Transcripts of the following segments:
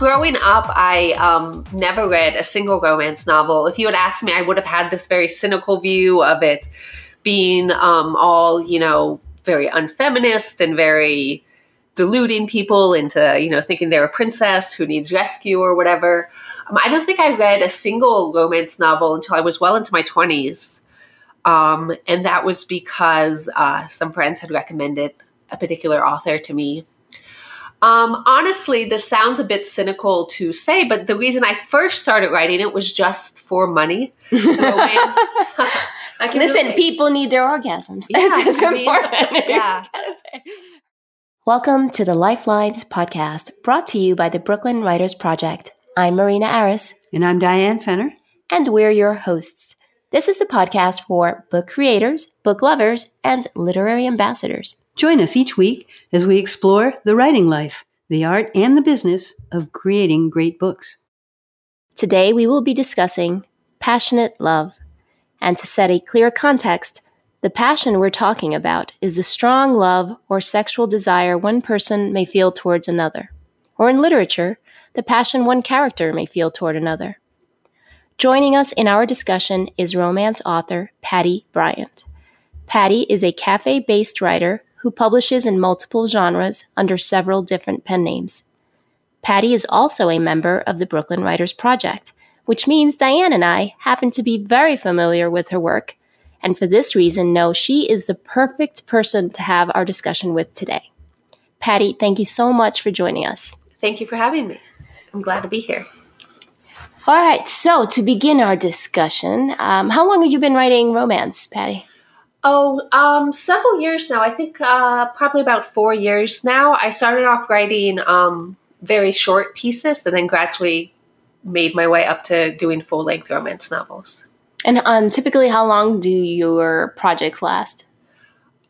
growing up, I um, never read a single romance novel. If you had asked me, I would have had this very cynical view of it being um, all, you know, very unfeminist and very deluding people into, you know, thinking they're a princess who needs rescue or whatever. Um, I don't think I read a single romance novel until I was well into my 20s. Um, and that was because uh, some friends had recommended a particular author to me. Um, honestly, this sounds a bit cynical to say, but the reason I first started writing it was just for money. Listen, people need their orgasms. Yeah, it's important. Mean, yeah. Welcome to the Lifelines podcast, brought to you by the Brooklyn Writers Project. I'm Marina Aris. And I'm Diane Fenner. And we're your hosts. This is the podcast for book creators, book lovers, and literary ambassadors. Join us each week as we explore the writing life, the art, and the business of creating great books. Today we will be discussing passionate love. And to set a clear context, the passion we're talking about is the strong love or sexual desire one person may feel towards another, or in literature, the passion one character may feel toward another. Joining us in our discussion is romance author Patty Bryant. Patty is a cafe based writer who publishes in multiple genres under several different pen names. Patty is also a member of the Brooklyn Writers Project, which means Diane and I happen to be very familiar with her work, and for this reason know she is the perfect person to have our discussion with today. Patty, thank you so much for joining us. Thank you for having me. I'm glad to be here. All right, so to begin our discussion, um, how long have you been writing romance, Patty? Oh, um, several years now. I think uh, probably about four years now. I started off writing um, very short pieces and then gradually made my way up to doing full length romance novels. And um, typically, how long do your projects last?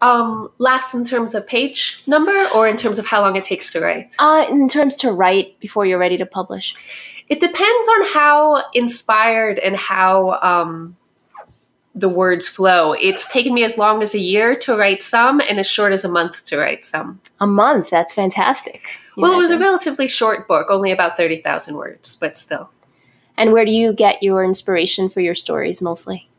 Um, last in terms of page number or in terms of how long it takes to write? Uh, in terms to write before you're ready to publish. It depends on how inspired and how um, the words flow. It's taken me as long as a year to write some and as short as a month to write some. A month? That's fantastic. Well, it was a relatively short book, only about 30,000 words, but still. And where do you get your inspiration for your stories mostly?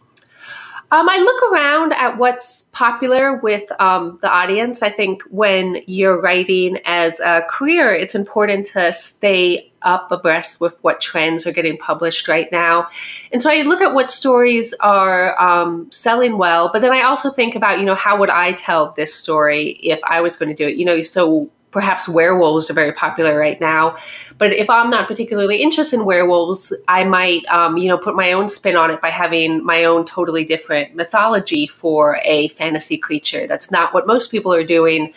Um, I look around at what's popular with um, the audience. I think when you're writing as a career, it's important to stay up abreast with what trends are getting published right now. And so I look at what stories are um, selling well, but then I also think about, you know, how would I tell this story if I was going to do it? You know, so perhaps werewolves are very popular right now. But if I'm not particularly interested in werewolves, I might, um, you know, put my own spin on it by having my own totally different mythology for a fantasy creature. That's not what most people are doing,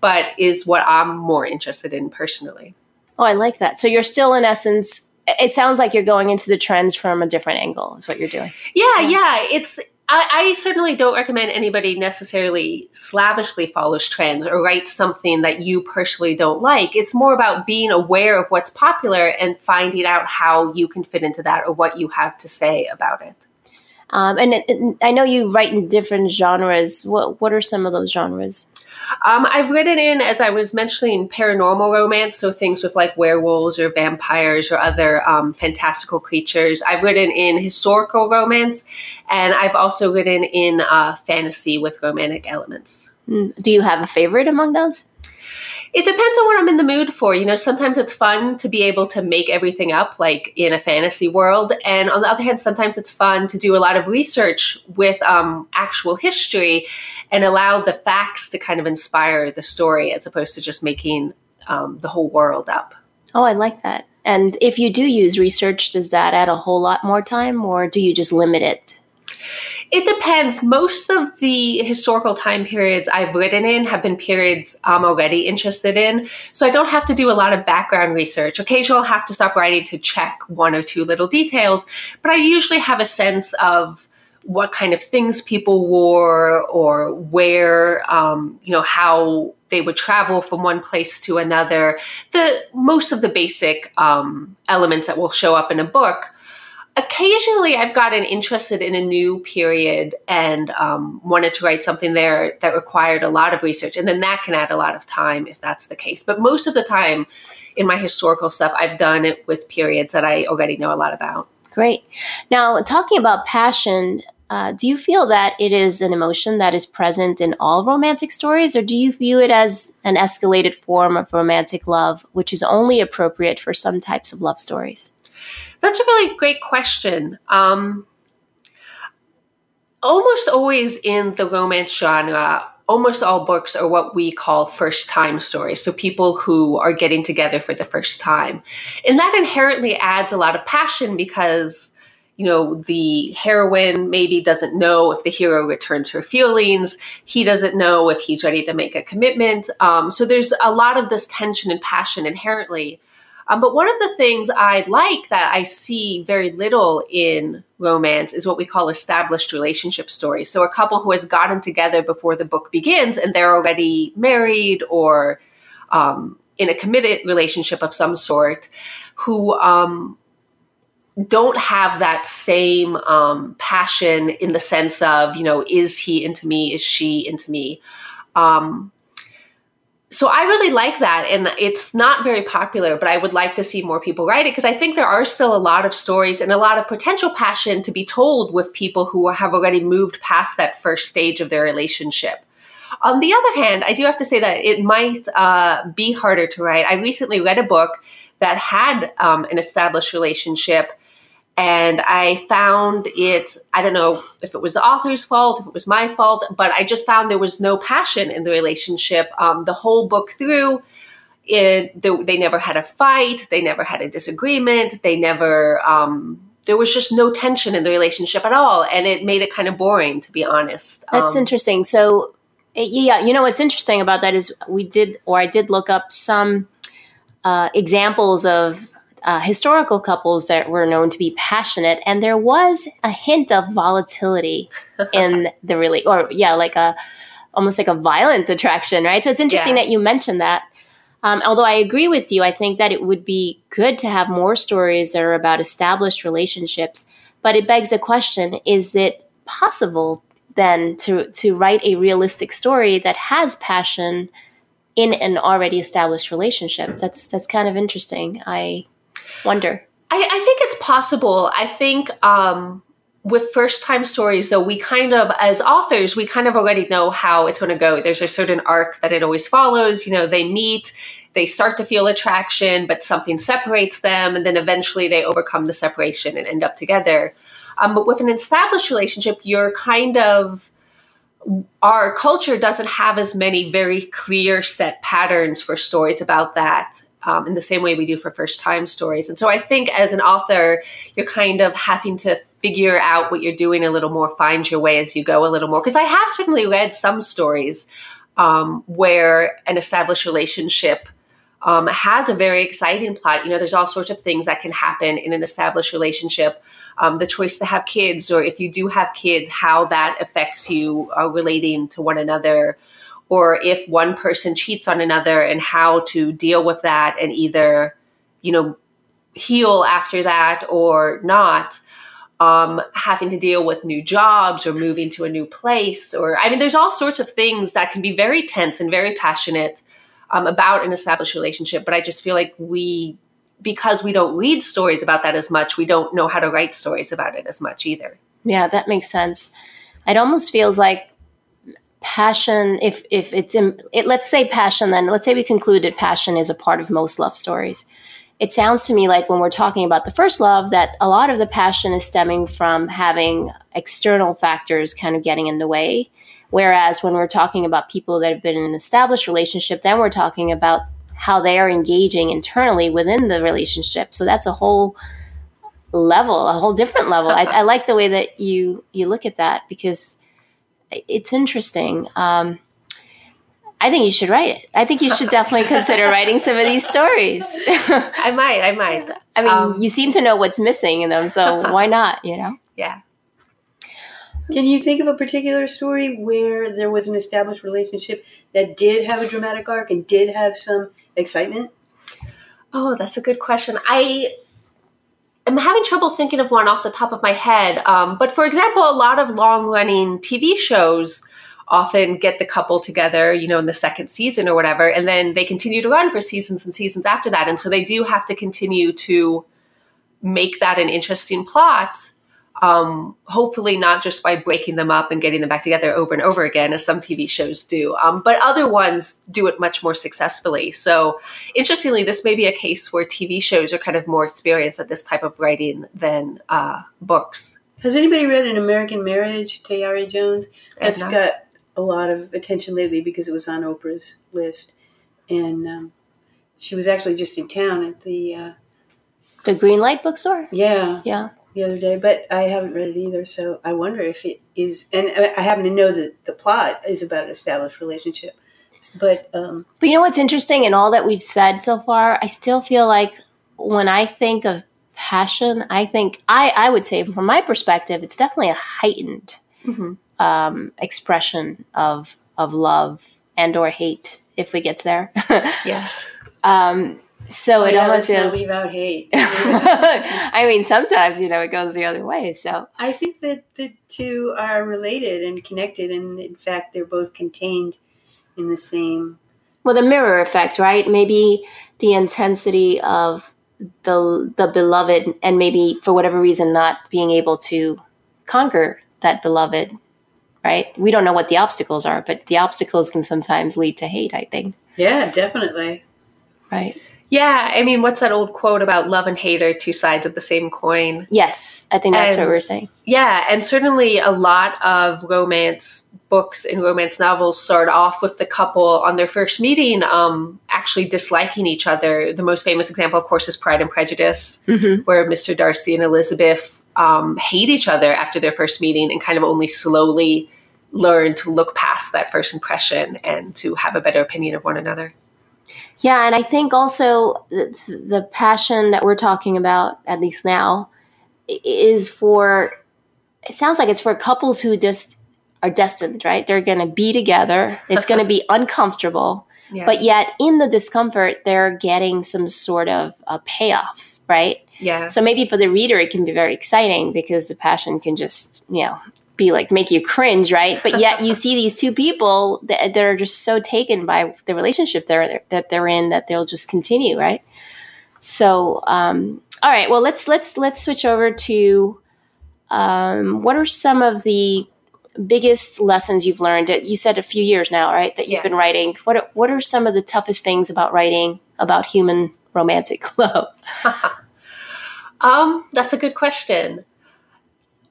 but is what I'm more interested in personally. Oh, I like that. So you're still, in essence, it sounds like you're going into the trends from a different angle, is what you're doing. Yeah, yeah. yeah. It's I, I, certainly don't recommend anybody necessarily slavishly follows trends or writes something that you personally don't like. It's more about being aware of what's popular and finding out how you can fit into that or what you have to say about it. Um, and, and I know you write in different genres. What what are some of those genres? Um, I've written in, as I was mentioning, paranormal romance, so things with like werewolves or vampires or other um, fantastical creatures. I've written in historical romance, and I've also written in uh, fantasy with romantic elements. Mm. Do you have a favorite among those? It depends on what I'm in the mood for. You know, sometimes it's fun to be able to make everything up, like in a fantasy world. And on the other hand, sometimes it's fun to do a lot of research with um, actual history and allow the facts to kind of inspire the story as opposed to just making um, the whole world up. Oh, I like that. And if you do use research, does that add a whole lot more time or do you just limit it? It depends. Most of the historical time periods I've written in have been periods I'm already interested in. So I don't have to do a lot of background research. Occasionally I'll have to stop writing to check one or two little details, but I usually have a sense of what kind of things people wore or where, um, you know, how they would travel from one place to another. The most of the basic um, elements that will show up in a book. occasionally I've gotten interested in a new period and um, wanted to write something there that required a lot of research. And then that can add a lot of time if that's the case. But most of the time in my historical stuff, I've done it with periods that I already know a lot about. Great. Now, talking about passion, uh, do you feel that it is an emotion that is present in all romantic stories, or do you view it as an escalated form of romantic love, which is only appropriate for some types of love stories? That's a really great question. Um, almost always in the romance genre, almost all books are what we call first time stories. So people who are getting together for the first time. And that inherently adds a lot of passion because, you know, the heroine maybe doesn't know if the hero returns her feelings. He doesn't know if he's ready to make a commitment. Um, so there's a lot of this tension and passion inherently. Um, but one of the things I like that I see very little in romance is what we call established relationship stories. So a couple who has gotten together before the book begins and they're already married or um, in a committed relationship of some sort, who um, don't have that same um, passion in the sense of, you know, is he into me? Is she into me? Um, so I really like that. And it's not very popular, but I would like to see more people write it because I think there are still a lot of stories and a lot of potential passion to be told with people who have already moved past that first stage of their relationship. On the other hand, I do have to say that it might uh, be harder to write. I recently read a book that had um, an established relationship and I found it, I don't know if it was the author's fault, if it was my fault, but I just found there was no passion in the relationship. Um, the whole book through, it, they, they, never had a fight, they never had a disagreement, they never, um, there was just no tension in the relationship at all. And it made it kind of boring, to be honest. That's um, interesting. So, eh, yeah, you know what's interesting about that is we did, or I did look up some uh, examples of uh, historical couples that were known to be passionate, and there was a hint of volatility in the really, or yeah, like a almost like a violent attraction, right? So it's interesting yeah. that you mentioned that. Um, although I agree with you, I think that it would be good to have more stories that are about established relationships. But it begs the question: Is it possible then to to write a realistic story that has passion in an already established relationship? That's that's kind of interesting. I wonder? I, I think it's possible. I think um, with first time stories, though, we kind of, as authors, we kind of already know how it's going to go. There's a certain arc that it always follows. You know, they meet, they start to feel attraction, but something separates them, and then eventually they overcome the separation and end up together. Um, but with an established relationship, you're kind of our culture doesn't have as many very clear set patterns for stories about that um, in the same way we do for first time stories. And so I think as an author, you're kind of having to figure out what you're doing a little more, find your way as you go a little more. Because I have certainly read some stories um, where an established relationship um, has a very exciting plot. You know, there's all sorts of things that can happen in an established relationship. Um, the choice to have kids, or if you do have kids, how that affects you uh, relating to one another or if one person cheats on another and how to deal with that and either you know heal after that or not um, having to deal with new jobs or moving to a new place or i mean there's all sorts of things that can be very tense and very passionate um, about an established relationship but i just feel like we because we don't read stories about that as much we don't know how to write stories about it as much either. Yeah that makes sense. It almost feels like passion if if it's in it, let's say passion then let's say we concluded passion is a part of most love stories. It sounds to me like when we're talking about the first love that a lot of the passion is stemming from having external factors kind of getting in the way. Whereas when we're talking about people that have been in an established relationship then we're talking about how they are engaging internally within the relationship. So that's a whole level a whole different level. I, I like the way that you you look at that because it's interesting. Um, I think you should write it. I think you should definitely consider writing some of these stories. I might. I might. I mean, um, you seem to know what's missing in them, so why not? You know? Yeah. Can you think of a particular story where there was an established relationship that did have a dramatic arc and did have some excitement? Oh, that's a good question. I I'm having trouble thinking of one off the top of my head. Um, but for example, a lot of long running TV shows often get the couple together, you know, in the second season or whatever, and then they continue to run for seasons and seasons after that. And so they do have to continue to make that an interesting plot. Um, hopefully not just by breaking them up and getting them back together over and over again, as some TV shows do, um, but other ones do it much more successfully. So, interestingly, this may be a case where TV shows are kind of more experienced at this type of writing than uh, books. Has anybody read An American Marriage, Tayari Jones? That's got a lot of attention lately because it was on Oprah's list, and um, she was actually just in town at the uh, the Greenlight bookstore. Yeah, yeah, the other day, but I haven't read it either. So I wonder if it is. And I happen to know that the plot is about an established relationship, but um, but you know what's interesting in all that we've said so far, I still feel like when I think of passion, I think I I would say from my perspective, it's definitely a heightened. Mm-hmm um, expression of of love and or hate if we get there. yes. Um, so oh, it yeah, almost feels. Leave out hate. I mean, sometimes you know it goes the other way. So I think that the two are related and connected, and in fact, they're both contained in the same. Well, the mirror effect, right? Maybe the intensity of the the beloved, and maybe for whatever reason, not being able to conquer that beloved right? We don't know what the obstacles are, but the obstacles can sometimes lead to hate, I think. Yeah, definitely. Right. Yeah, I mean, what's that old quote about love and hate are two sides of the same coin? Yes, I think that's and, what we're saying. Yeah, and certainly a lot of romance books and romance novels start off with the couple on their first meeting um, actually disliking each other. The most famous example, of course, is Pride and Prejudice, mm-hmm. where Mr. Darcy and Elizabeth um, hate each other after their first meeting and kind of only slowly learn to look past that first impression and to have a better opinion of one another. Yeah, and I think also the, the passion that we're talking about, at least now, is for. It sounds like it's for couples who just are destined, right? They're going to be together. It's going to be uncomfortable, yeah. but yet in the discomfort, they're getting some sort of a payoff, right? Yeah. So maybe for the reader, it can be very exciting because the passion can just, you know, be like make you cringe, right? But yet you see these two people that, that are just so taken by the relationship they're that they're in that they'll just continue, right? So, um, all right, well let's let's let's switch over to um, what are some of the biggest lessons you've learned? You said a few years now, right? That you've yeah. been writing. What are, what are some of the toughest things about writing about human romantic love? um, that's a good question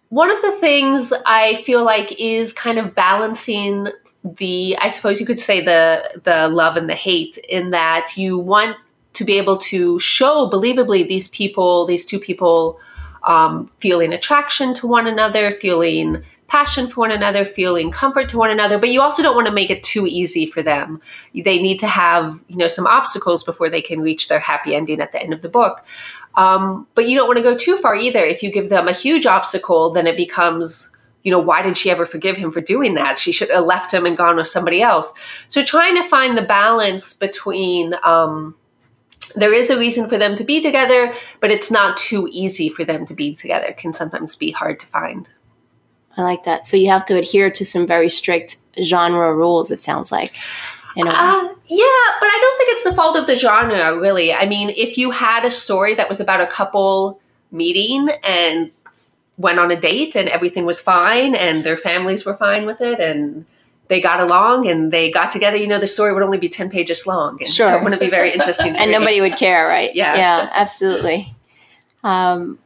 one of the things I feel like is kind of balancing the I suppose you could say the the love and the hate in that you want to be able to show believably these people, these two people um, feeling attraction to one another, feeling passion for one another, feeling comfort to one another, but you also don't want to make it too easy for them. They need to have, you know, some obstacles before they can reach their happy ending at the end of the book. Um, but you don't want to go too far either. If you give them a huge obstacle, then it becomes, you know, why did she ever forgive him for doing that? She should have left him and gone with somebody else. So trying to find the balance between, um, there is a reason for them to be together, but it's not too easy for them to be together. Can sometimes be hard to find. I like that. So you have to adhere to some very strict genre rules, it sounds like. You know? Uh, yeah, but I don't think it's the fault of the genre, really. I mean, if you had a story that was about a couple meeting and went on a date and everything was fine and their families were fine with it and they got along and they got together, you know, the story would only be 10 pages long. And sure. So it wouldn't be very interesting And read. nobody would care, right? Yeah. Yeah, absolutely. Um,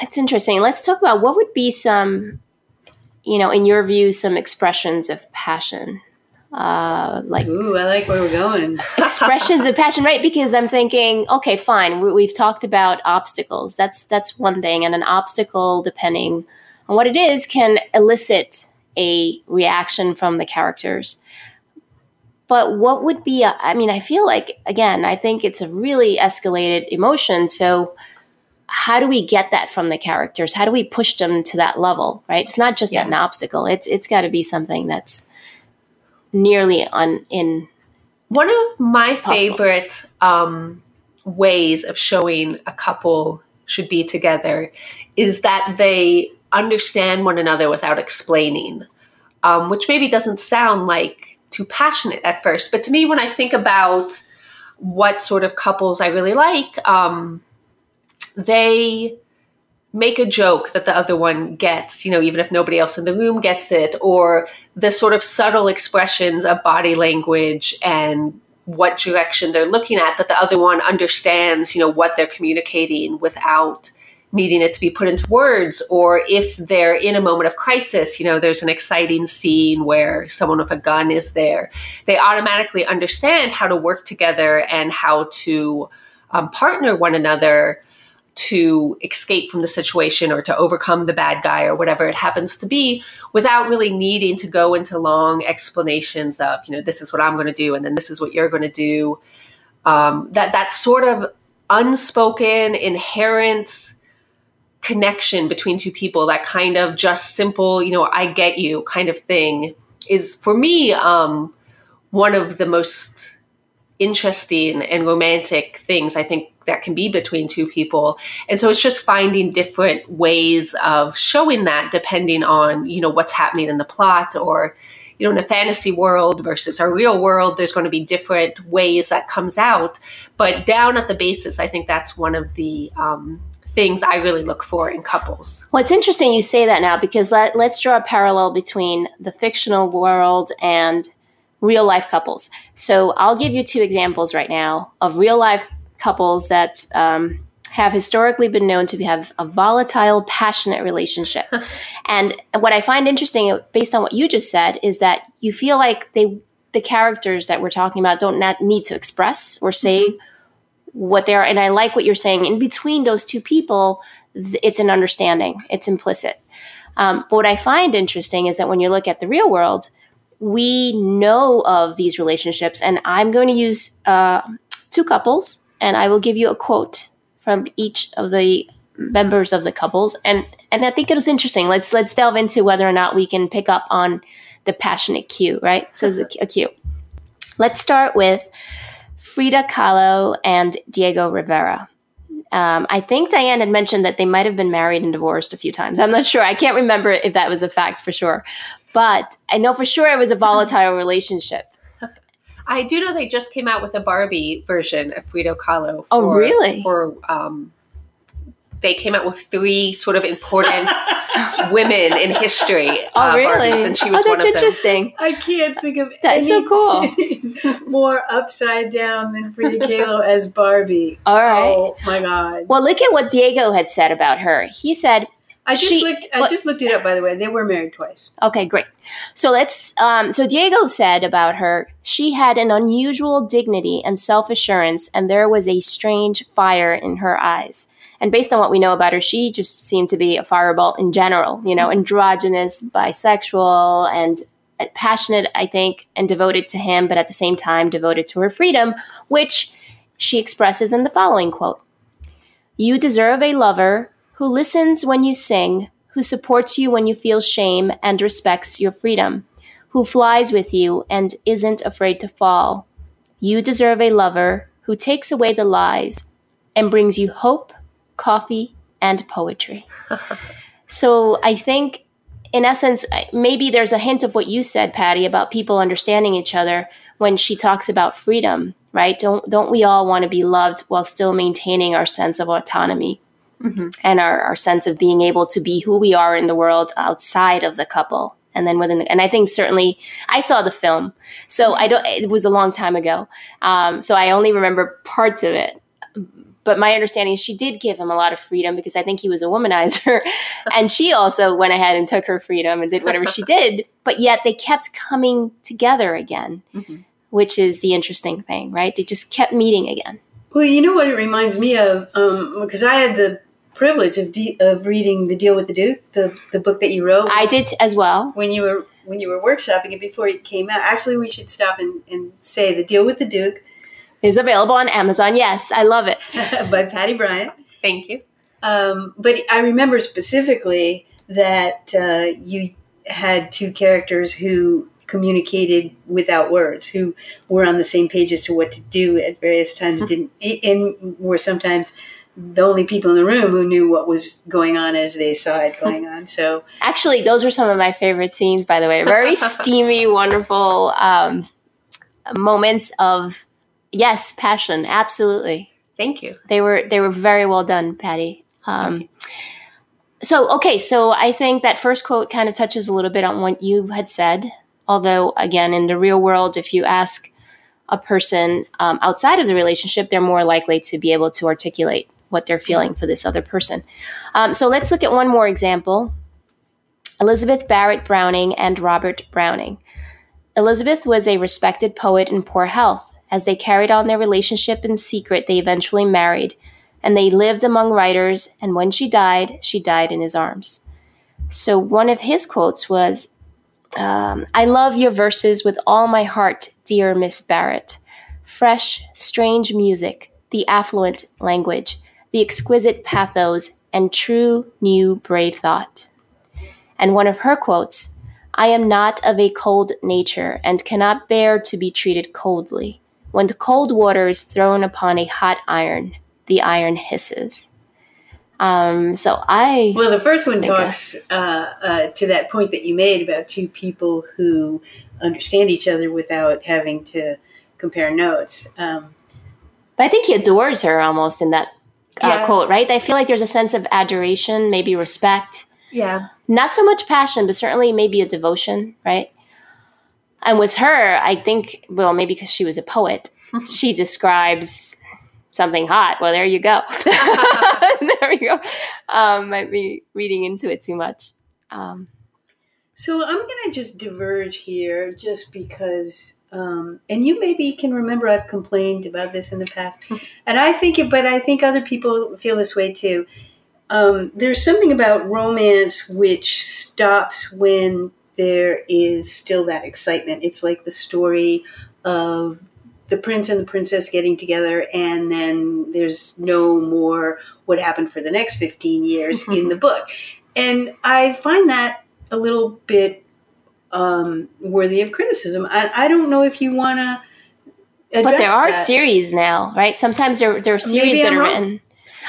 it's interesting. Let's talk about what would be some, you know, in your view, some expressions of passion uh, like ooh, I like where we're going. expressions of passion, right? Because I'm thinking, okay, fine. We, we've talked about obstacles. That's that's one thing, and an obstacle, depending on what it is, can elicit a reaction from the characters. But what would be? A, I mean, I feel like again, I think it's a really escalated emotion. So how do we get that from the characters? How do we push them to that level? Right? It's not just yeah. an obstacle. It's it's got to be something that's nearly on in one of my possible. favorite um, ways of showing a couple should be together is that they understand one another without explaining, um, which maybe doesn't sound like too passionate at first. But to me, when I think about what sort of couples I really like, um, they make a joke that the other one gets, you know, even if nobody else in the room gets it, or the sort of subtle expressions of body language and what direction they're looking at that the other one understands, you know, what they're communicating without needing it to be put into words. Or if they're in a moment of crisis you know there's an exciting scene where someone with a gun is there. They automatically understand how to work together and how to um, partner one another to escape from the situation or to overcome the bad guy or whatever it happens to be without really needing to go into long explanations of you know this is what i'm going to do and then this is what you're going to do. Um, that that sort of unspoken inherent connection between two people that kind of just simple you know i get you kind of thing is for me um, one of the most interesting and romantic things i think that can be between two people. And so it's just finding different ways of showing that depending on you know what's happening in the plot or you know in a fantasy world versus a real world there's going to be different ways that comes out. But down at the basis i think that's one of the um, things i really look for in couples. Well it's interesting you say that now because let, let's draw a parallel between the fictional world and real life couples. So i'll give you two examples right now of real life couples that um, have historically been known to have a volatile, passionate relationship. and what I find interesting, based on what you just said, is that you feel like they, the characters that we're talking about, don't need to express or say mm-hmm. what they are. And I like what you're saying. In between those two people, it's an understanding. It's implicit. Um, but what I find interesting is that when you look at the real world, we know of these relationships, and I'm going to use uh, two couples and I will give you a quote from each of the members of the couples and and I think it was interesting. Let's let's delve into whether or not we can pick up on the passionate cue, right? So it's a, a cue. Let's start with Frida Kahlo and Diego Rivera. Um, I think Diane had mentioned that they might have been married and divorced a few times. I'm not sure. I can't remember if that was a fact for sure. But I know for sure it was a volatile relationship. I do know they just came out with a Barbie version of Frida Kahlo. Oh, for, oh, really? For um, they came out with three sort of important women in history. Oh, uh, really? Barbies, and she was oh, that's interesting. I can't think of that's so cool. more upside down than Frida Kahlo as Barbie. All right. Oh my god. Well, look at what Diego had said about her. He said I just she, looked. I just looked it up. By the way, they were married twice. Okay, great. So let's. Um, so Diego said about her, she had an unusual dignity and self assurance, and there was a strange fire in her eyes. And based on what we know about her, she just seemed to be a fireball in general. You know, androgynous, bisexual, and passionate. I think, and devoted to him, but at the same time devoted to her freedom, which she expresses in the following quote: "You deserve a lover who listens when you sing, who supports you when you feel shame and respects your freedom, who flies with you and isn't afraid to fall. You deserve a lover who takes away the lies and brings you hope, coffee, and poetry. so I think, in essence, maybe there's a hint of what you said, Patty, about people understanding each other when she talks about freedom, right? Don't don't we all want to be loved while still maintaining our sense of autonomy? Mm-hmm. and our, our sense of being able to be who we are in the world outside of the couple and then within and i think certainly i saw the film. So i don't it was a long time ago. Um, so i only remember parts of it. But my understanding is she did give him a lot of freedom because i think he was a womanizer. And she also went ahead and took her freedom and did whatever she did. But yet they kept coming together again mm-hmm. which is the interesting thing right? They just kept meeting again. Well you know what it reminds me of? Um, because i had the privilege of de- of reading The Deal with the Duke, the the book that you wrote. I did as well. When you were when you were workshopping it before it came out. Actually, we should stop and, and say The Deal with the Duke is available on Amazon. Yes, I love it. by Patty Bryant. Thank you. Um, but I remember specifically that uh, you had two characters who communicated without words, who were on the same page as to what to do at various times, mm-hmm. didn't and were sometimes the only people in the room who knew what was going on as they saw it going on. So actually, those were some of my favorite scenes. By the way, very steamy, wonderful um, moments of yes, passion. Absolutely. Thank you. They were they were very well done, Patty. Um, so okay, so I think that first quote kind of touches a little bit on what you had said. Although, again, in the real world, if you ask a person um, outside of the relationship, they're more likely to be able to articulate what they're feeling for this other person. Um, so let's look at one more example Elizabeth Barrett Browning and Robert Browning. Elizabeth was a respected poet in poor health. As they carried on their relationship in secret, they eventually married, and they lived among writers, and when she died, she died in his arms. So one of his quotes was um, I love your verses with all my heart, dear Miss Barrett. Fresh, strange music, the affluent language, the exquisite pathos, and true, new, brave thought. And one of her quotes I am not of a cold nature and cannot bear to be treated coldly. When cold water is thrown upon a hot iron, the iron hisses. Um, so I well, the first one talks uh, uh, to that point that you made about two people who understand each other without having to compare notes. Um, but I think he adores her almost in that uh, yeah. quote, right? I feel like there's a sense of adoration, maybe respect. Yeah. Not so much passion, but certainly maybe a devotion, right? And with her, I think, well, maybe because she was a poet, she describes something hot. Well, there you go. there you go. Um, might be reading into it too much. Um, so I'm going to just diverge here just because, um, and you maybe can remember I've complained about this in the past. and I think, it, but I think other people feel this way too. Um, there's something about romance which stops when there is still that excitement. It's like the story of the prince and the princess getting together, and then there's no more what happened for the next 15 years in the book. And I find that a little bit um, worthy of criticism. I, I, don't know if you want to. But there are that. series now, right? Sometimes there, there are series Maybe that I'm are wrong. written.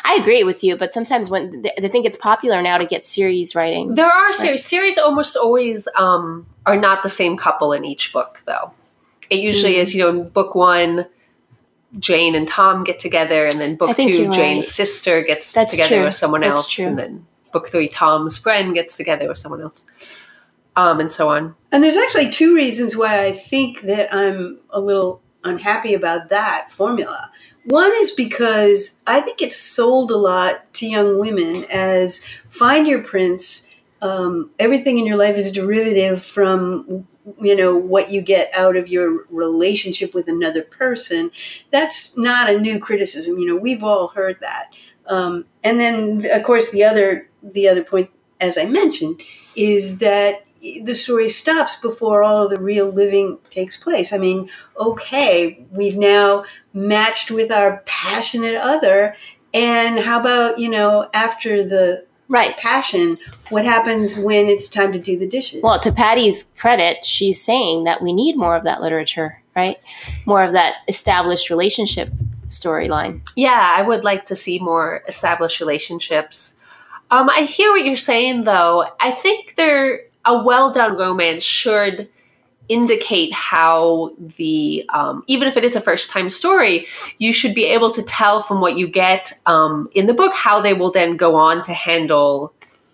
I agree with you, but sometimes when they think it's popular now to get series writing, there are series. Right? Series almost always um, are not the same couple in each book, though. It usually mm. is, you know, in book one, Jane and Tom get together, and then book two, Jane's right. sister gets That's together true. with someone That's else, true. and then book three, Tom's friend gets together with someone else, um, and so on. And there's actually two reasons why I think that I'm a little unhappy about that formula. One is because I think it's sold a lot to young women as find your prince. Um, everything in your life is a derivative from you know what you get out of your relationship with another person that's not a new criticism you know we've all heard that um, and then of course the other the other point as i mentioned is that the story stops before all of the real living takes place. I mean okay we've now matched with our passionate other and how about you know after the right. passion what happens when it's time to do the dishes? Well to patty's credit she's saying that we need more of that literature right? More of that established relationship storyline. Yeah i would like to see more established relationships. Um, i hear what you're saying though. I think there a well done romance should indicate how the um, even if it is a first time story you should be able to tell from what you get um, in the book how they will then go on to handle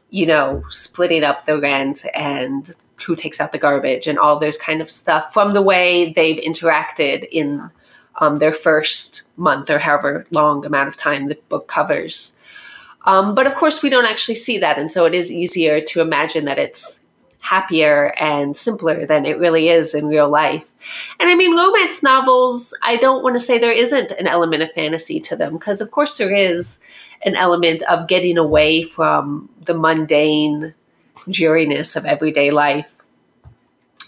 you know splitting up the rent and who takes out the garbage and all those kind of stuff from the way they've interacted in um, their first month or however long amount of time the book covers. Um, but of course we don't actually see that and so it is easier to imagine that it's happier and simpler than it really is in real life. And I mean, romance novels, I don't want to say there isn't an element of fantasy to them, because of course there is an element of getting away from the mundane dreariness of everyday life.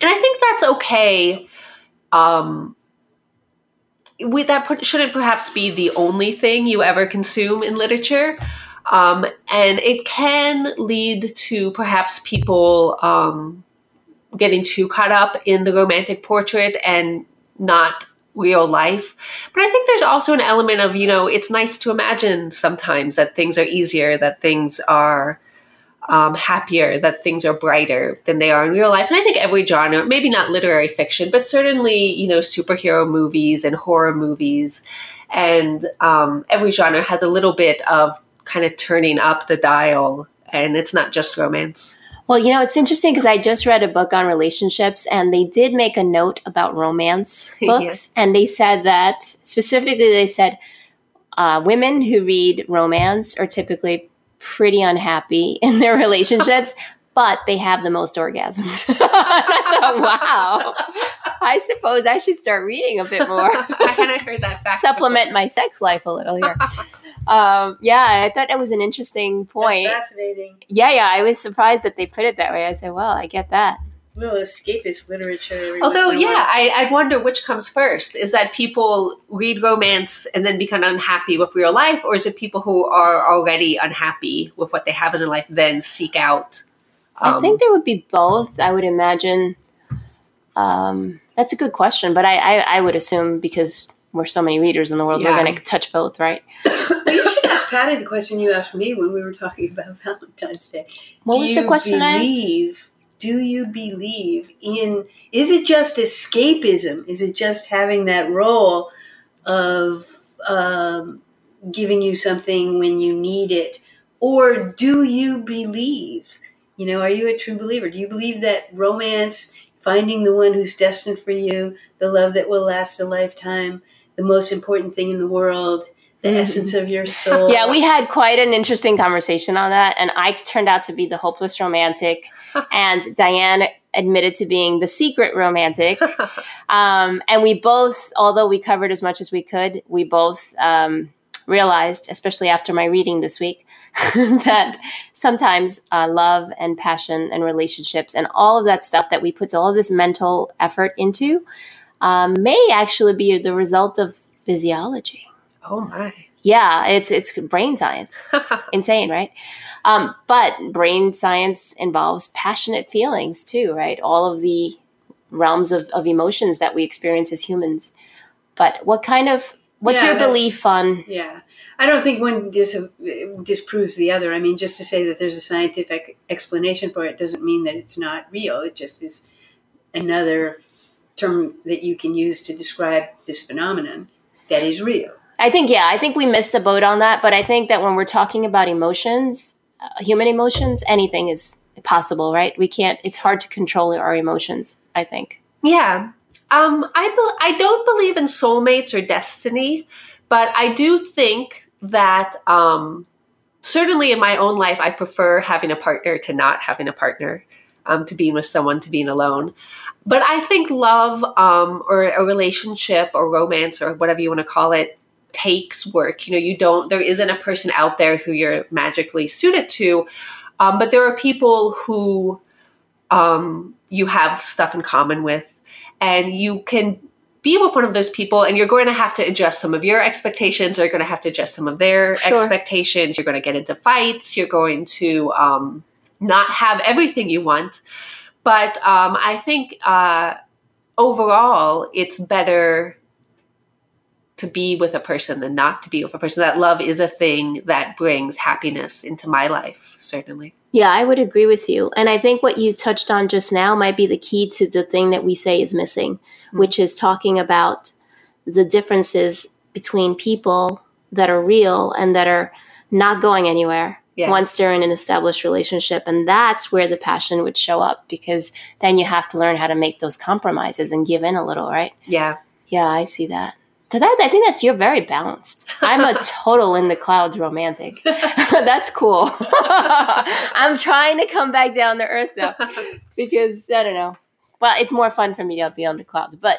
And I think that's okay. Um, we, that shouldn't perhaps be the only thing you ever consume in literature. Um, and it can lead to perhaps people um, getting too caught up in the romantic portrait and not real life. But I think there's also an element of, you know, it's nice to imagine sometimes that things are easier, that things are um, happier, that things are brighter than they are in real life. And I think every genre, maybe not literary fiction, but certainly, you know, superhero movies and horror movies, and um, every genre has a little bit of kind of turning up the dial. And it's not just romance. Well, you know, it's interesting because I just read a book on relationships and they did make a note about romance books. yeah. And they said that specifically, they said uh, women who read romance are typically pretty unhappy in their relationships, but they have the most orgasms. I thought, wow. I suppose I should start reading a bit more. I hadn't heard that fact. Supplement before. my sex life a little here. um, yeah, I thought that was an interesting point. That's fascinating. Yeah, yeah. I was surprised that they put it that way. I said, well, I get that. Little escapist literature. Although, yeah, I, I wonder which comes first. Is that people read romance and then become unhappy with real life, or is it people who are already unhappy with what they have in their life then seek out? Um, I think there would be both. I would imagine. Um, that's a good question, but I, I, I would assume because we're so many readers in the world, yeah. we're going to touch both, right? you should ask Patty the question you asked me when we were talking about Valentine's Day. What do was the question believe, I asked? Do you believe in? Is it just escapism? Is it just having that role of um, giving you something when you need it, or do you believe? You know, are you a true believer? Do you believe that romance finding the one who's destined for you, the love that will last a lifetime, the most important thing in the world, the mm-hmm. essence of your soul. Yeah, we had quite an interesting conversation on that. And I turned out to be the hopeless romantic, and Diane admitted to being the secret romantic. Um, and we both, although we covered as much as we could, we both um, realized, especially after my reading this week, that sometimes uh, love and passion and relationships and all of that stuff that we put all this mental effort into um, may actually be the result of physiology. Oh my! Yeah, it's it's brain science. Insane, right? Um, but brain science involves passionate feelings too, right? All of the realms of, of emotions that we experience as humans. But what kind of what's yeah, your belief on? Yeah, I don't think one dis- disproves the other. I mean, just to say that there's a scientific explanation for it doesn't mean that it's not real. It just is another term that you can use to describe this phenomenon that is real. I think, yeah, I think we missed the boat on that. But I think that when we're talking about emotions, uh, human emotions, anything is possible, right? We can't, it's hard to control our emotions, I think. Yeah. Um, I, be- I don't believe in soulmates or destiny, but I do think that um, certainly in my own life, I prefer having a partner to not having a partner, um, to being with someone, to being alone. But I think love um, or a relationship or romance or whatever you want to call it takes work. You know, you don't, there isn't a person out there who you're magically suited to. Um, but there are people who um, you have stuff in common with, and you can be with one of those people and you're going to have to adjust some of your expectations or you're going to have to adjust some of their sure. expectations. You're going to get into fights. You're going to um, not have everything you want. But um, i think uh, overall it's better to be with a person than not to be with a person. That love is a thing that brings happiness into my life certainly yeah, I would agree with you. And I think what you touched on just now might be the key to the thing that we say is missing, mm-hmm. which is talking about the differences between people that are real and that are not going anywhere yeah. once they're in an established relationship. And that's where the passion would show up because then you have to learn how to make those compromises and give in a little, right? Yeah. Yeah, I see that. So that I think that's you're very balanced. I'm a total in the clouds romantic. that's cool. I'm trying to come back down to earth though, because I don't know. Well, it's more fun for me to be on the clouds, but.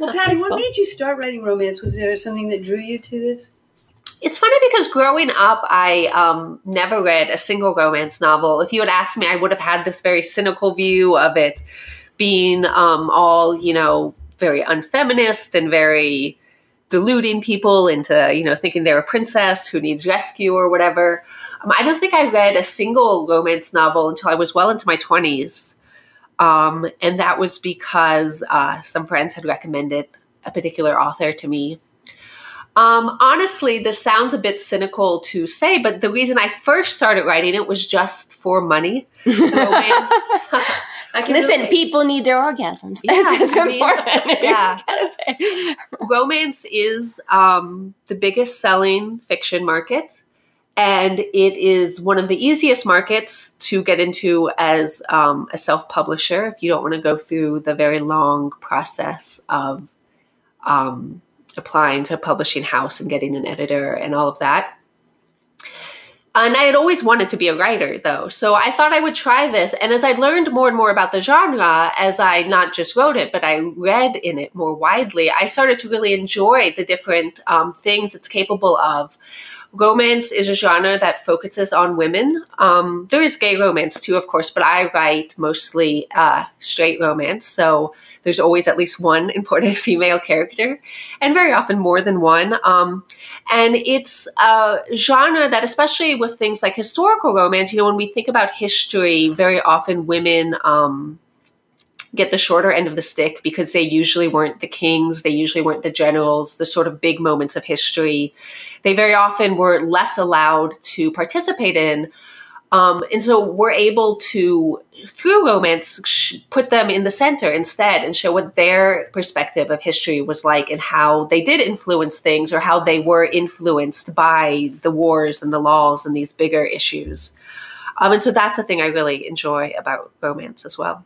well, Patty, what cool. made you start writing romance? Was there something that drew you to this? It's funny because growing up, I um, never read a single romance novel. If you had asked me, I would have had this very cynical view of it being um, all, you know, very unfeminist and very deluding people into you know thinking they're a princess who needs rescue or whatever. Um, I don't think I read a single romance novel until I was well into my twenties, um, and that was because uh, some friends had recommended a particular author to me. Um, honestly, this sounds a bit cynical to say, but the reason I first started writing it was just for money. Romance. Listen, relate. people need their orgasms. Yeah, it's, I mean, important. Yeah. Romance is um, the biggest selling fiction market, and it is one of the easiest markets to get into as um, a self publisher if you don't want to go through the very long process of um, applying to a publishing house and getting an editor and all of that. And I had always wanted to be a writer, though. So I thought I would try this. And as I learned more and more about the genre, as I not just wrote it, but I read in it more widely, I started to really enjoy the different um, things it's capable of romance is a genre that focuses on women. Um, there is gay romance too, of course, but I write mostly uh, straight romance. So there's always at least one important female character, and very often more than one. Um, and it's a genre that, especially with things like historical romance, you know, when we think about history, very often women. Um, get the shorter end of the stick because they usually weren't the kings, they usually weren't the generals, the sort of big moments of history. They very often were less allowed to participate in. Um, and so we're able to, through romance, sh- put them in the center instead and show what their perspective of history was like and how they did influence things or how they were influenced by the wars and the laws and these bigger issues. Um, and so that's a thing I really enjoy about romance as well.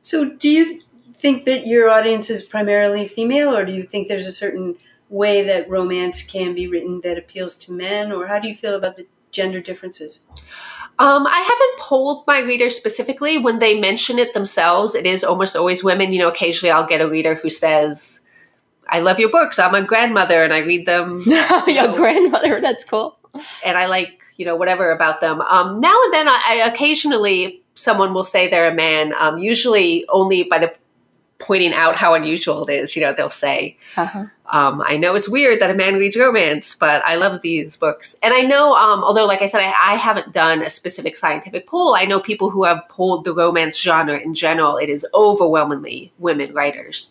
So, do you think that your audience is primarily female, or do you think there's a certain way that romance can be written that appeals to men, or how do you feel about the gender differences? Um, I haven't polled my readers specifically. When they mention it themselves, it is almost always women. You know, occasionally I'll get a reader who says, I love your books. I'm a grandmother and I read them. your know, grandmother, that's cool. And I like, you know, whatever about them. Um, now and then I, I occasionally someone will say they're a man, um, usually only by the pointing out how unusual it is. You know, they'll say, uh-huh. um, I know it's weird that a man reads romance, but I love these books. And I know, um, although, like I said, I, I, haven't done a specific scientific poll, I know people who have polled the romance genre in general. It is overwhelmingly women writers.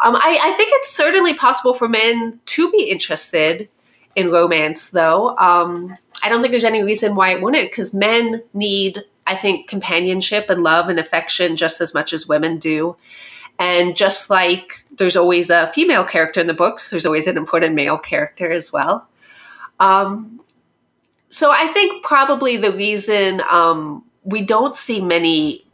Um, I, I, think it's certainly possible for men to be interested in romance, though. Um, I don't think there's any reason why it wouldn't, because men need I think companionship and love and affection just as much as women do. And just like there's always a female character in the books, there's always an important male character as well. Um, so I think probably the reason um, we don't see many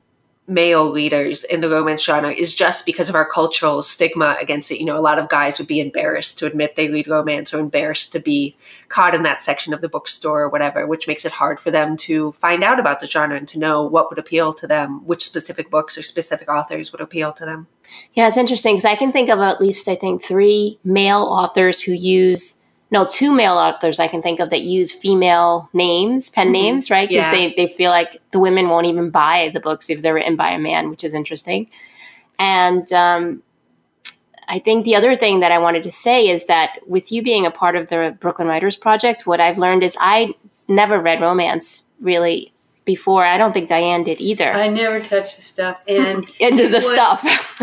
male leaders in the romance genre is just because of our cultural stigma against it. You know, a lot of guys would be embarrassed to admit they read romance or embarrassed to be caught in that section of the bookstore or whatever, which makes it hard for them to find out about the genre and to know what would appeal to them, which specific books or specific authors would appeal to them. Yeah, it's interesting because I can think of at least, I think, three male authors who use no two male authors I can think of that use female names, pen mm-hmm. names, right? Because yeah. they they feel like the women won't even buy the books if they're written by a man, which is interesting. And um, I think the other thing that I wanted to say is that with you being a part of the Brooklyn Writers Project, what I've learned is I never read romance really before. I don't think Diane did either. I never touched the stuff and into the was, stuff.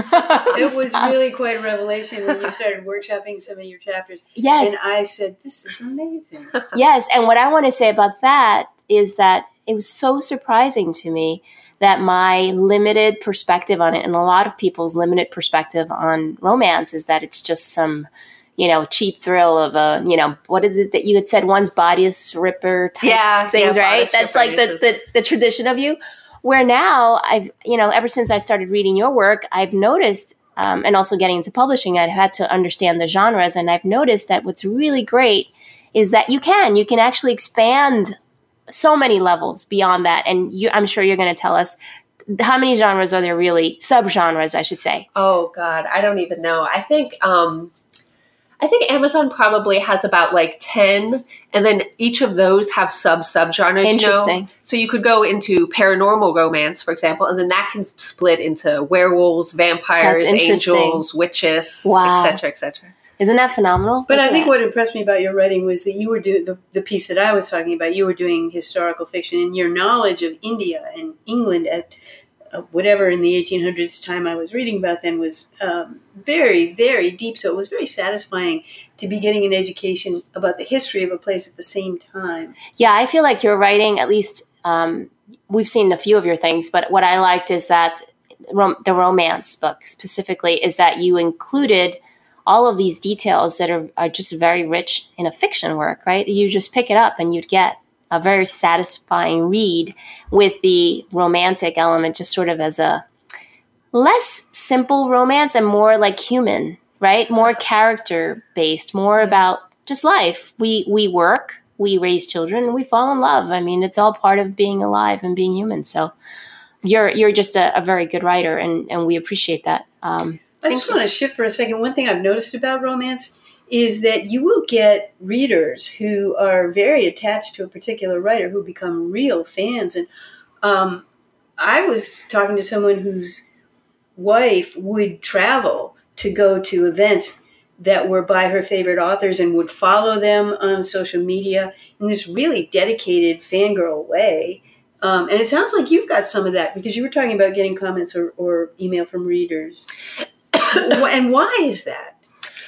it was really quite a revelation when you started workshopping some of your chapters. Yes. And I said, This is amazing. yes. And what I want to say about that is that it was so surprising to me that my limited perspective on it and a lot of people's limited perspective on romance is that it's just some you know, cheap thrill of a, you know, what is it that you had said one's bodice ripper type yeah, things, yeah, right? That's like the, the, the tradition of you. Where now I've, you know, ever since I started reading your work, I've noticed, um, and also getting into publishing, I've had to understand the genres, and I've noticed that what's really great is that you can, you can actually expand so many levels beyond that. And you, I'm sure you're going to tell us how many genres are there really subgenres, I should say. Oh God, I don't even know. I think, um, I think Amazon probably has about like 10, and then each of those have sub subgenres. Interesting. You know? So you could go into paranormal romance, for example, and then that can split into werewolves, vampires, angels, witches, wow. etc., etc. Isn't that phenomenal? But Look I think that. what impressed me about your writing was that you were doing the, the piece that I was talking about. You were doing historical fiction, and your knowledge of India and England at whatever in the 1800s time I was reading about then was um, very, very deep. So it was very satisfying to be getting an education about the history of a place at the same time. Yeah, I feel like you're writing, at least um, we've seen a few of your things, but what I liked is that rom- the romance book specifically is that you included all of these details that are, are just very rich in a fiction work, right? You just pick it up and you'd get a very satisfying read with the romantic element just sort of as a less simple romance and more like human right? More character based more about just life. We we work we raise children we fall in love. I mean it's all part of being alive and being human. So you're you're just a, a very good writer and and we appreciate that. Um, I just want to shift for a second. One thing I've noticed about romance is that you will get readers who are very attached to a particular writer who become real fans. And um, I was talking to someone whose wife would travel to go to events that were by her favorite authors and would follow them on social media in this really dedicated fangirl way. Um, and it sounds like you've got some of that because you were talking about getting comments or, or email from readers. and why is that?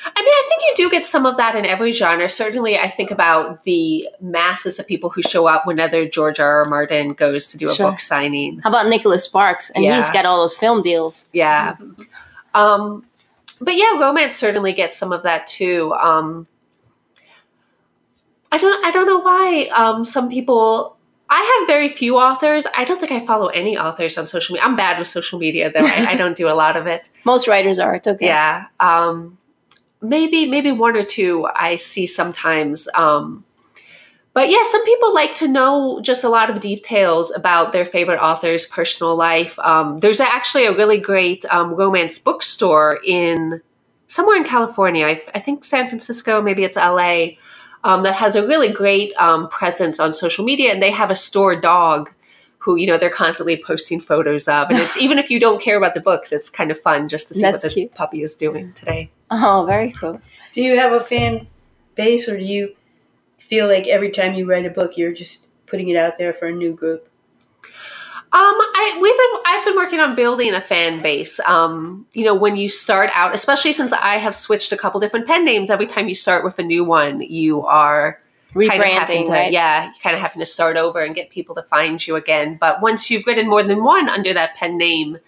I mean, I think you do get some of that in every genre. Certainly, I think about the masses of people who show up whenever George R. R. Martin goes to do a sure. book signing. How about Nicholas Sparks? And yeah. he's got all those film deals. Yeah. um, but yeah, romance certainly gets some of that too. Um, I don't. I don't know why um, some people I have very few authors. I don't think I follow any authors on social media. I'm bad with social media, though. I, I, don't do a lot of it. Most writers are. It's okay. Yeah. Um, maybe maybe one or two I see sometimes. Um, but yeah, some people like to know just a lot of details about their favorite author's personal life. Um, there's actually a really great um, romance bookstore in somewhere in California. I, I, think San Francisco, maybe it's LA, um, that has a really great um, presence on social media, and they have a store dog who you know they're constantly posting photos of and it's even if you don't care about the books it's kind of fun just to see That's what the cute. puppy is doing today oh very cool do you have a fan base or do you feel like every time you write a book you're just putting it out there for a new group um, I we've been I've been working on building a fan base. Um, you know, when you start out, especially since I have switched a couple different pen names, every time you start with a new one, you are rebranding, to, right? Yeah, kind of having to start over and get people to find you again. But once you've written more than one under that pen name,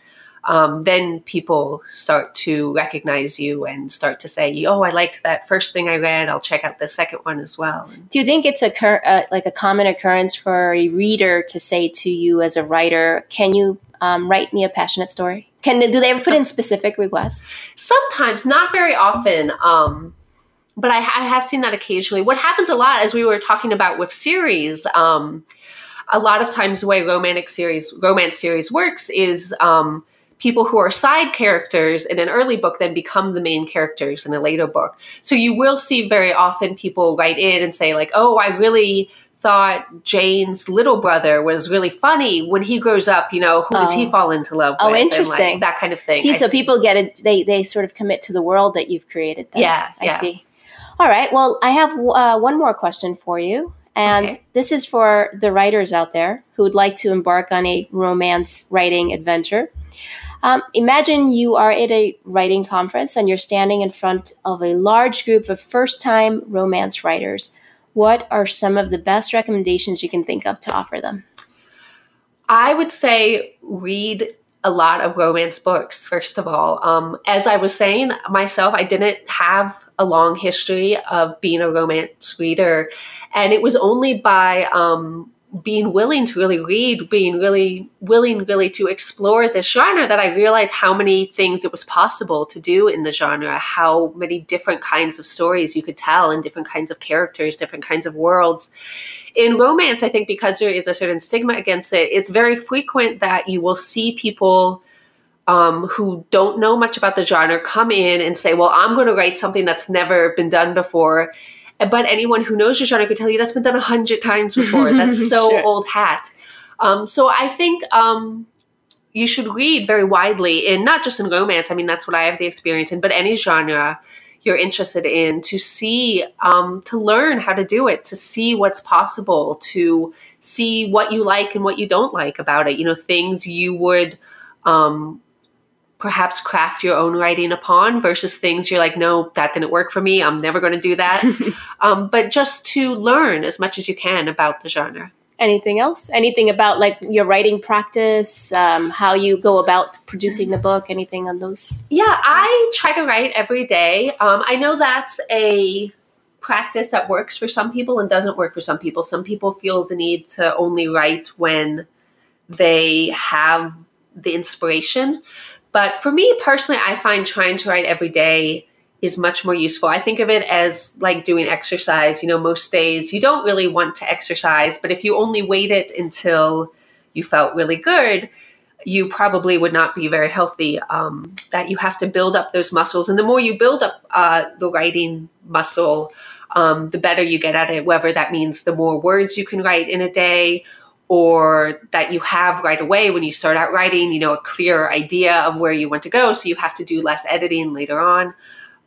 um, then people start to recognize you and start to say, "Oh, I liked that first thing I read. I'll check out the second one as well." Do you think it's a cur- uh, like a common occurrence for a reader to say to you as a writer, "Can you um, write me a passionate story?" Can do they ever put in specific requests? Sometimes, not very often. Um, but I, I, have seen that occasionally. What happens a lot, as we were talking about with series, um, a lot of times the way romantic series, romance series works is um, people who are side characters in an early book then become the main characters in a later book. So you will see very often people write in and say like, "Oh, I really." Thought Jane's little brother was really funny. When he grows up, you know, who does he oh. fall into love oh, with? Oh, interesting. Like that kind of thing. See, I so see. people get it. They they sort of commit to the world that you've created. Then. Yeah, I yeah. see. All right. Well, I have uh, one more question for you. And okay. this is for the writers out there who would like to embark on a romance writing adventure. Um, imagine you are at a writing conference and you're standing in front of a large group of first time romance writers. What are some of the best recommendations you can think of to offer them? I would say read a lot of romance books, first of all. Um, as I was saying myself, I didn't have a long history of being a romance reader. And it was only by um, being willing to really read, being really willing, really to explore this genre, that I realized how many things it was possible to do in the genre, how many different kinds of stories you could tell, and different kinds of characters, different kinds of worlds. In romance, I think because there is a certain stigma against it, it's very frequent that you will see people um, who don't know much about the genre come in and say, Well, I'm going to write something that's never been done before. But anyone who knows genre could tell you that's been done a hundred times before. That's so sure. old hat. Um, so I think um, you should read very widely in not just in romance. I mean, that's what I have the experience in, but any genre you're interested in to see, um, to learn how to do it, to see what's possible, to see what you like and what you don't like about it. You know, things you would um, perhaps craft your own writing upon versus things you're like, no, that didn't work for me. I'm never going to do that. um, but just to learn as much as you can about the genre. Anything else? Anything about like your writing practice, um, how you go about producing the book? Anything on those? Yeah, I try to write every day. Um, I know that's a practice that works for some people and doesn't work for some people. Some people feel the need to only write when they have the inspiration. But for me personally, I find trying to write every day is much more useful. I think of it as like doing exercise. You know, most days you don't really want to exercise, but if you only wait it until you felt really good, you probably would not be very healthy. Um, that you have to build up those muscles, and the more you build up uh, the writing muscle, um, the better you get at it. Whether that means the more words you can write in a day, or that you have right away when you start out writing, you know, a clear idea of where you want to go, so you have to do less editing later on.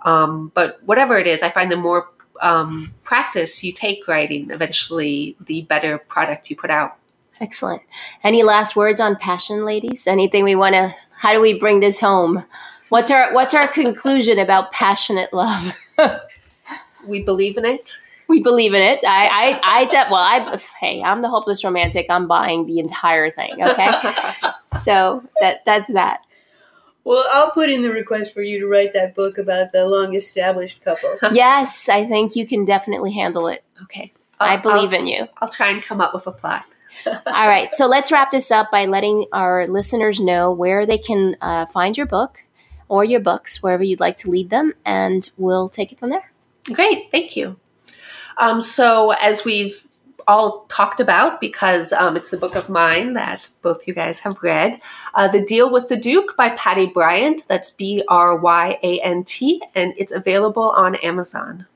Um, but whatever it is, I find the more um, practice you take writing, eventually the better product you put out. Excellent. Any last words on passion, ladies? Anything we want to? How do we bring this home? What's our What's our conclusion about passionate love? we believe in it. We believe in it. I, I, I, de- well, I, hey, I'm the hopeless romantic. I'm buying the entire thing. Okay, so that that's that. Well, I'll put in the request for you to write that book about the long established couple. yes, I think you can definitely handle it. Okay. I believe I'll, in you. I'll try and come up with a plot. All right. So let's wrap this up by letting our listeners know where they can uh, find your book or your books, wherever you'd like to lead them, and we'll take it from there. Great. Thank you. Um, so, as we've all talked about because um, it's the book of mine that both you guys have read. Uh, the Deal with the Duke by Patty Bryant. That's B R Y A N T, and it's available on Amazon.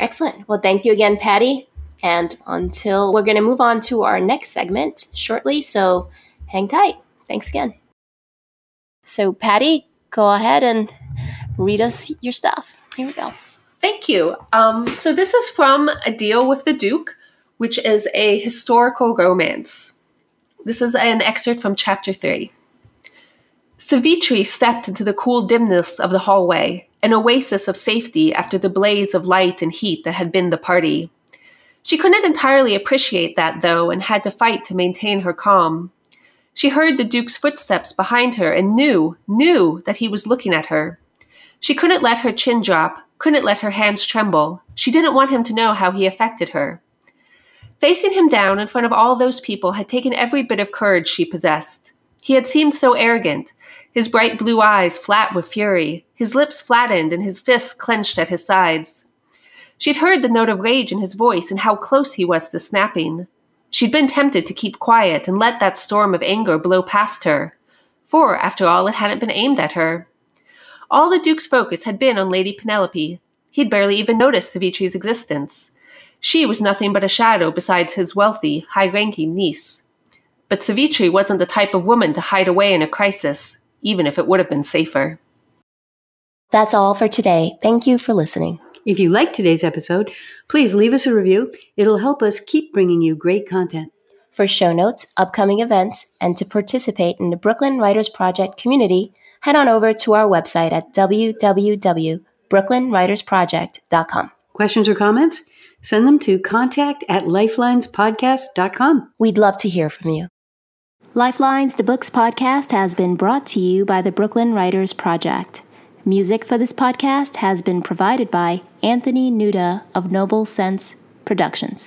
Excellent. Well, thank you again, Patty. And until we're going to move on to our next segment shortly, so hang tight. Thanks again. So, Patty, go ahead and read us your stuff. Here we go. Thank you. Um, so, this is from A Deal with the Duke which is a historical romance. This is an excerpt from chapter 3. Savitri stepped into the cool dimness of the hallway, an oasis of safety after the blaze of light and heat that had been the party. She couldn't entirely appreciate that, though, and had to fight to maintain her calm. She heard the Duke's footsteps behind her and knew, knew that he was looking at her. She couldn't let her chin drop, couldn't let her hands tremble. She didn't want him to know how he affected her. Facing him down in front of all those people had taken every bit of courage she possessed. He had seemed so arrogant, his bright blue eyes flat with fury, his lips flattened and his fists clenched at his sides. She'd heard the note of rage in his voice and how close he was to snapping. She'd been tempted to keep quiet and let that storm of anger blow past her, for, after all, it hadn't been aimed at her. All the Duke's focus had been on Lady Penelope. He'd barely even noticed Savitri's existence. She was nothing but a shadow beside his wealthy, high ranking niece. But Savitri wasn't the type of woman to hide away in a crisis, even if it would have been safer. That's all for today. Thank you for listening. If you liked today's episode, please leave us a review. It'll help us keep bringing you great content. For show notes, upcoming events, and to participate in the Brooklyn Writers Project community, head on over to our website at www.brooklynwritersproject.com. Questions or comments? Send them to contact at lifelinespodcast.com. We'd love to hear from you. Lifelines, the Books podcast, has been brought to you by the Brooklyn Writers Project. Music for this podcast has been provided by Anthony Nuda of Noble Sense Productions.